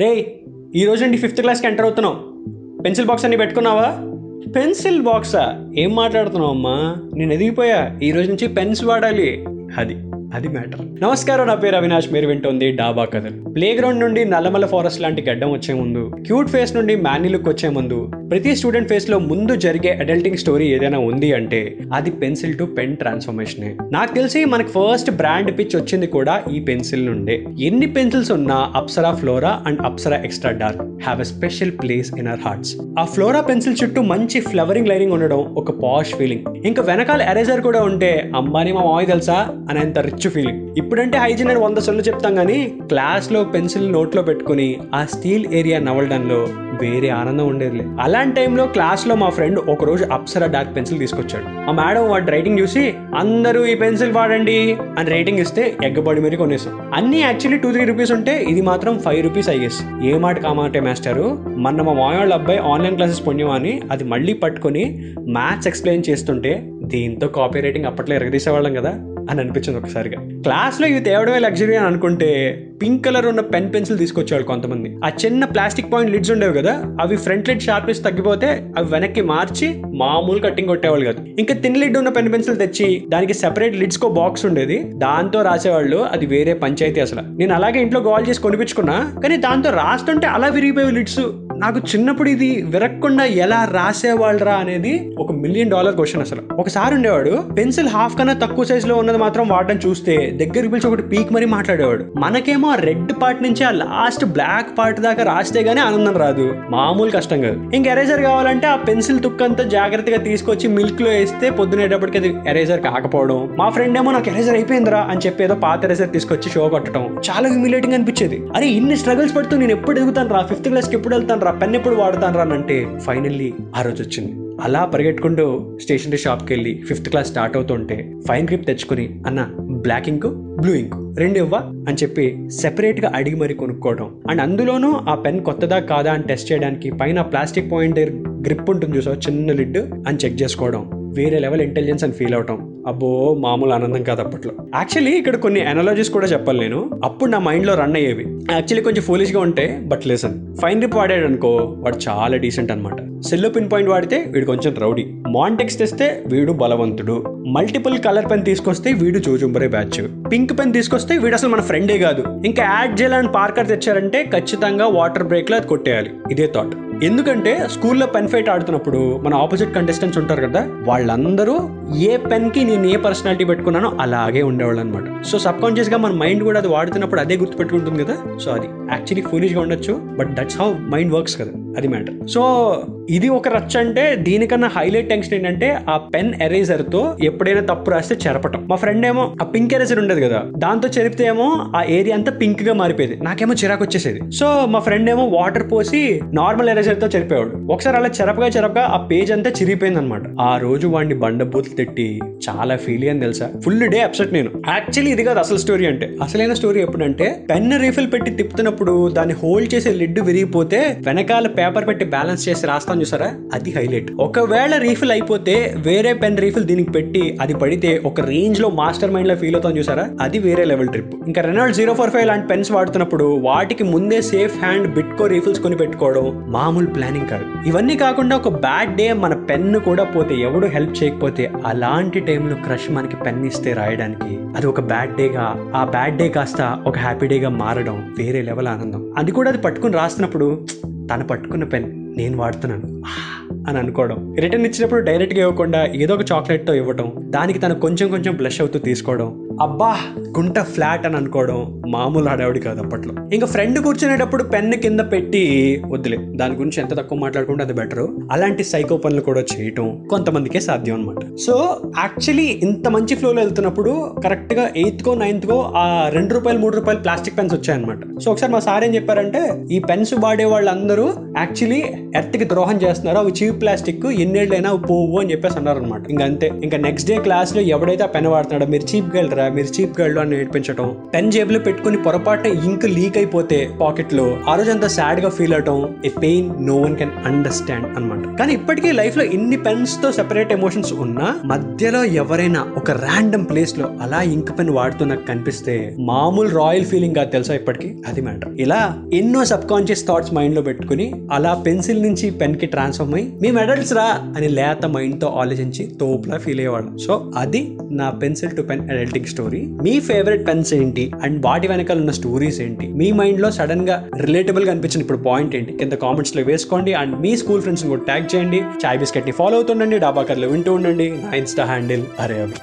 రే ఈ రోజు నుండి ఫిఫ్త్ క్లాస్కి ఎంటర్ అవుతున్నావు. పెన్సిల్ బాక్స్ అన్ని పెట్టుకున్నావా? పెన్సిల్ బాక్సా? ఏం మాట్లాడుతున్నావు అమ్మా? నేను ఎదిగిపోయా. ఈ రోజు నుంచి పెన్స్ వాడాలి. అది అది మ్యాటర్. నమస్కారం నా పేరు అవినాష్. మీరు వింటుంది డాబా కథలు. ప్లే గ్రౌండ్ నుండి నల్లమల ఫారెస్ట్ లాంటి గడ్డం వచ్చే ముందు క్యూట్ ఫేస్ నుండి మ్యానీ లుక్ వచ్చే ముందు ప్రతి స్టూడెంట్ ఫేస్లో ముందు జరిగే అడల్టింగ్ స్టోరీ ఏదైనా ఉంది అంటే అది పెన్సిల్ టు పెన్ ట్రాన్స్ఫర్మేషన్ నాకు తెలిసి మనకి ఫస్ట్ బ్రాండ్ పిచ్ వచ్చింది కూడా ఈ పెన్సిల్ నుండే. ఎన్ని పెన్సిల్స్ ఉన్నా Apsara Flora and Apsara extra dark have a special place in our hearts ఆ ఫ్లోరా పెన్సిల్ చుట్టూ మంచి ఫ్లవరింగ్ లైనింగ్ ఉండడం ఒక పాష్ ఫీలింగ్ ఇంకా వెనకాల ఎరేజర్ కూడా ఉంటే అంబానీ మా మామయ్య తెలుసా? అనేంత రిచ్ ఫీలింగ్ ఇప్పుడంటే హైజీన్ అని వంద సొల్లు చెప్తాం కానీ క్లాస్లో పెన్సిల్ నోట్లో పెట్టుకుని ఆ స్టీల్ ఏరియా నవలడంలో వేరే ఆనందం ఉండేదిలే. అలాంటి టైంలో క్లాస్లో మా ఫ్రెండ్ ఒక రోజు అప్సరా డార్క్ పెన్సిల్ తీసుకొచ్చాడు. ఆ మేడం వాడి రైటింగ్ చూసి అందరూ ఈ పెన్సిల్ వాడండి అని రేటింగ్ ఇస్తే ఎగ్గబడి మీరు కొనేసాం. అన్ని యాక్చువల్లీ టూ త్రీ రూపీస్ ఉంటే ఇది మాత్రం ఫైవ్ రూపీస్ అయ్యేసి ఏ మాట కామాటే మాస్టరు మొన్న మా మాయ వాళ్ళ అబ్బాయి ఆన్లైన్ క్లాసెస్ పుణ్యం అది మళ్ళీ పట్టుకొని మ్యాథ్స్ ఎక్స్ప్లెయిన్ చేస్తుంటే దీంతో కాపీ రైటింగ్ అప్పట్లో ఎరగదీసేవాళ్ళం కదా. అని అనిపించింది ఒకసారిగా. క్లాస్లో ఇవి తేవడమే లగ్జరీ అని అనుకుంటే పింక్ కలర్ ఉన్న పెన్ పెన్సిల్ తీసుకొచ్చేవాళ్ళు కొంతమంది. ఆ చిన్న ప్లాస్టిక్ పాయింట్ లిడ్స్ ఉండేవి కదా అవి ఫ్రంట్ లిడ్ షార్ప్నెస్ తగ్గిపోతే అవి వెనక్కి మార్చి మామూలు కట్టింగ్ కొట్టేవాళ్ళు కాదు. ఇంకా తిన్ లిడ్ ఉన్న పెన్ పెన్సిల్ తెచ్చి దానికి సెపరేట్ లిడ్స్ కో బాక్స్ ఉండేది. దాంతో రాసేవాళ్ళు అది వేరే పంచాయతీ అసలు. నేను అలాగే ఇంట్లో గోల్ చేసి కొనిపించుకున్నా కానీ దాంతో రాస్తుంటే అలా విరిగిపోయి లిడ్స్ నాకు చిన్నప్పుడు ఇది విరక్కుండా ఎలా రాసేవాళ్ళరా అనేది ఒక మిలియన్ డాలర్ క్వశ్చన్ అసలు. ఒకసారి ఉండేవాడు పెన్సిల్ హాఫ్ కన్నా తక్కువ సైజ్లో ఉన్నది మాత్రం వాడడం చూస్తే దగ్గరికి పిలిచి ఒకటి పీక్ మరీ మాట్లాడేవాడు. మనకేమో ఆ రెడ్ పార్ట్ నుంచి ఆ లాస్ట్ బ్లాక్ పార్ట్ దాకా రాస్తే గానీ ఆనందం రాదు. మామూలు కష్టం కాదు. ఇంక ఎరేజర్ కావాలంటే ఆ పెన్సిల్ తుక్కంతా జాగ్రత్తగా తీసుకొచ్చి మిల్క్లో వేస్తే పొద్దునేటప్పటికి అది ఎరేజర్ కాకపోవడం. మా ఫ్రెండ్ ఏమో నాకు ఎరేజర్ అయిపోయిందిరా అని చెప్పి ఏదో పాత ఎరేజర్ తీసుకొచ్చి షో కొట్టడం. చాలా హ్యూమిలేటింగ్ అనిపించేది. అరే ఇన్ని స్ట్రగుల్స్ పడుతూ నేను ఎప్పుడు ఎదుగుతాను రా ఫిఫ్త్ క్లాస్కి ఎప్పుడు వెళ్తాను రా పెన్ ఎప్పుడు వాడతాను రా అంటే ఫైనల్లీ ఆ రోజు వచ్చింది. అలా పరిగెట్టుకుంటూ స్టేషనరీ షాప్కి వెళ్ళి ఫిఫ్త్ క్లాస్ స్టార్ట్ అవుతుంటే ఫైన్ గ్రిప్ తెచ్చుకుని అన్న బ్లాక్ ఇంక్ బ్లూ ఇంక్ రెండు ఇవ్వా? అని చెప్పి సెపరేట్గా అడిగి మరి కొనుక్కోవడం. అండ్ అందులోనూ ఆ పెన్ కొత్తదా కాదా అని టెస్ట్ చేయడానికి పైన ప్లాస్టిక్ పాయింట్ గ్రిప్ ఉంటుంది చూసావు చిన్న లిడ్ అని చెక్ చేసుకోవడం. వేరే లెవెల్ ఇంటెలిజెన్స్ అని ఫీల్ అవటం. అబ్బో మామూలు ఆనందం కాదు అప్పట్లో. యాక్చువల్లీ ఇక్కడ కొన్ని ఎనాలజీస్ కూడా చెప్పాలి నేను. అప్పుడు నా మైండ్లో రన్ అయ్యేవి. యాక్చువల్లీ కొంచెం ఫోలిష్గా ఉంటే బట్ లెసన్ ఫైన్ రిప్ వాడాడు అనుకో వాడు చాలా డీసెంట్ అనమాట సెల్లో పిన్ పాయింట్ వాడితే వీడు కొంచెం రౌడీ. మాంటెక్స్ తెస్తే వీడు బలవంతుడు. మల్టిపుల్ కలర్ పెన్ తీసుకొస్తే వీడు జోజుంబరే బ్యాచ్ పింక్ పెన్ తీసుకొస్తే వీడు అసలు మన ఫ్రెండే కాదు. ఇంకా యాడ్ చేయాలని పార్కర్ తెచ్చారంటే ఖచ్చితంగా వాటర్ బ్రేక్లో అది కొట్టేయాలి. ఇదే థాట్ ఎందుకంటే స్కూల్లో పెన్ ఫైట్ ఆడుతున్నప్పుడు మన ఆపోజిట్ కంటెస్టెంట్స్ ఉంటారు కదా వాళ్ళందరూ ఏ పెన్కి నేను ఏ పర్సనాలిటీ పెట్టుకున్నానో అలాగే ఉండేవాళ్ళు అనమాట సో సబ్ కాన్షియస్గా మన మైండ్ కూడా అది వాడుతున్నప్పుడు అదే గుర్తు పెట్టుకుంటుంది కదా. సో అది యాక్చువల్లీ ఫూలిష్గా ఉండొచ్చు but that's how mind works కదా. అది మ్యాటర్ సో ఇది ఒక రచ్చ అంటే దీనికన్నా హైలైట్ టెన్షన్ ఏంటంటే ఆ పెన్ ఎరేజర్తో ఎప్పుడైనా తప్పు రాస్తే చెరపటం. మా ఫ్రెండ్ ఏమో ఆ పింక్ ఎరేజర్ ఉండేది కదా దాంతో చెరిపితే ఏమో ఆ ఏరియా అంతా పింక్గా మారిపోయేది. నాకేమో చిరాకు వచ్చేసేది. సో మా ఫ్రెండ్ ఏమో వాటర్ పోసి నార్మల్ ఎరేజర్తో చెరిపేవాడు. ఒకసారి అలా చెరపగా చెరపగా ఆ పేజ్ అంతా చిరిగిపోయింది అనమాట ఆ రోజు వాడిని బండబూతులు తిట్టి చాలా ఫీల్ అని తెలుసా? ఫుల్ డే అప్సెట్ నేను. యాక్చువల్లీ ఇది కాదు అసలు స్టోరీ అంటే. అసలైన స్టోరీ ఎప్పుడంటే పెన్ రీఫిల్ పెట్టి తిప్పుతున్నప్పుడు దాన్ని హోల్డ్ చేసే లిడ్ విరిగిపోతే వెనకాల పేపర్ పెట్టి బ్యాలెన్స్ చేసి రాస్తాను చూసారా? అది హైలైట్ ఒకవేళ రీఫిల్ అయిపోతే వేరే పెన్ రీఫిల్ దీనికి పెట్టి అది పడితే ఒక రేంజ్లో మాస్టర్ మైండ్లో ఫీల్ అవుతాం చూసారా? అది వేరే లెవెల్ ట్రిప్ ఇంకా రెనాల్డ్ జీరో ఫోర్ ఫైవ్ లాంటి పెన్స్ వాడుతున్నప్పుడు వాటికి ముందే సేఫ్ హ్యాండ్ బిట్కో రీఫిల్స్ కొని పెట్టుకోవడం మామూలు ప్లానింగ్ కాదు. ఇవన్నీ కాకుండా ఒక బ్యాడ్ డే మన పెన్ కూడా పోతే ఎవడు హెల్ప్ చేయకపోతే అలాంటి టైంలో క్రష్ మనకి పెన్ ఇస్తే రాయడానికి అది ఒక బ్యాడ్ డేగా ఆ బ్యాడ్ డే కాస్త ఒక హ్యాపీ డేగా మారడం వేరే లెవెల్ ఆనందం. అది కూడా అది పట్టుకుని రాస్తున్నప్పుడు తను పట్టుకున్న పెన్ నేను వాడుతున్నాను. అని అనుకోవడం. రిటర్న్ ఇచ్చినప్పుడు డైరెక్ట్గా ఇవ్వకుండా ఏదో ఒక చాక్లెట్తో ఇవ్వటం. ఇవ్వడం దానికి తను కొంచెం కొంచెం బ్లష్ అవుతూ తీసుకోవడం. అబ్బా గుంట ఫ్లాట్ అని అనుకోవడం మామూలు హడావిడి కాదు అప్పట్లో. ఇంకా ఫ్రెండ్ కూర్చునేటప్పుడు పెన్ను కింద పెట్టి వద్దులే దాని గురించి ఎంత తక్కువ మాట్లాడుకుంటే అది బెటర్. అలాంటి సైకో పనులు కూడా చేయటం కొంతమందికే సాధ్యం అనమాట సో యాక్చువల్లీ ఇంత మంచి ఫ్లోలో వెళ్తున్నప్పుడు కరెక్ట్గా ఎయిత్ కో నైన్త్ కో ఆ రెండు రూపాయలు మూడు రూపాయలు ప్లాస్టిక్ పెన్స్ వచ్చాయన్నమాట. సో ఒకసారి మా సార్ ఏం చెప్పారంటే ఈ పెన్స్ వాడే వాళ్ళందరూ యాక్చువల్లీ ఎర్త్కి ద్రోహం చేస్తున్నారు అవి చీప్ ప్లాస్టిక్ ఎన్నేళ్ళైనా పోవు అని చెప్పేసి అన్నారు అనమాట ఇంకా అంతే. ఇంకా నెక్స్ట్ డే క్లాస్లో ఎవడైతే ఆ పెన్ వాడుతున్నాడో మీరు చీప్ వెళ్ళరా మీరు చీప్ గర్ల్ అని నేర్పించడం పెన్ జేబులో పెట్టుకుని పొరపాటున ఇంక్ లీక్ అయిపోతే పాకెట్లో ఆ రోజు అంతా సాడ్గా ఫీల్ అవటం a pain no one can understand అనమాట కానీ ఇప్పటికీ లైఫ్లో ఇన్ని పెన్స్తో సెపరేట్ ఎమోషన్స్ ఉన్నా మధ్యలో ఎవరైనా ఒక ర్యాండమ్ ప్లేస్లో అలా ఇంక్ పెన్ వాడుతూ నాకు కనిపిస్తే మామూలు రాయల్ ఫీలింగ్ కాదు తెలుసా ఇప్పటికీ? అది మ్యాటర్. ఇలా ఎన్నో సబ్ కాన్షియస్ థాట్స్ మైండ్లో పెట్టుకుని అలా పెన్సిల్ నుంచి పెన్కి ట్రాన్స్ఫర్మ్ అయ్యి మేము అడల్ట్స్ రా అని లేత మైండ్తో ఆలోచించి తోపులా ఫీల్ అయ్యేవాళ్ళం. సో అది నా pencil to pen adulting story me favourite pens ఏంటి? అండ్ వాటి వెనకాల ఉన్న స్టోరీస్ ఏంటి? మీ మైండ్లో సడన్గా రిలేటబుల్గా అనిపించిన ఇప్పుడు పాయింట్ ఏంటి? కింద కామెంట్స్లో వేసుకోండి అండ్ మీ స్కూల్ ఫ్రెండ్స్ కూడా ట్యాగ్ చేయండి. చాయ్ బిస్కెట్ని ఫాలో అవుతుండండి. డాబా కర్లు వింటూ ఉండండి. నా ఇన్స్టా హ్యాండిల్ అరే అభి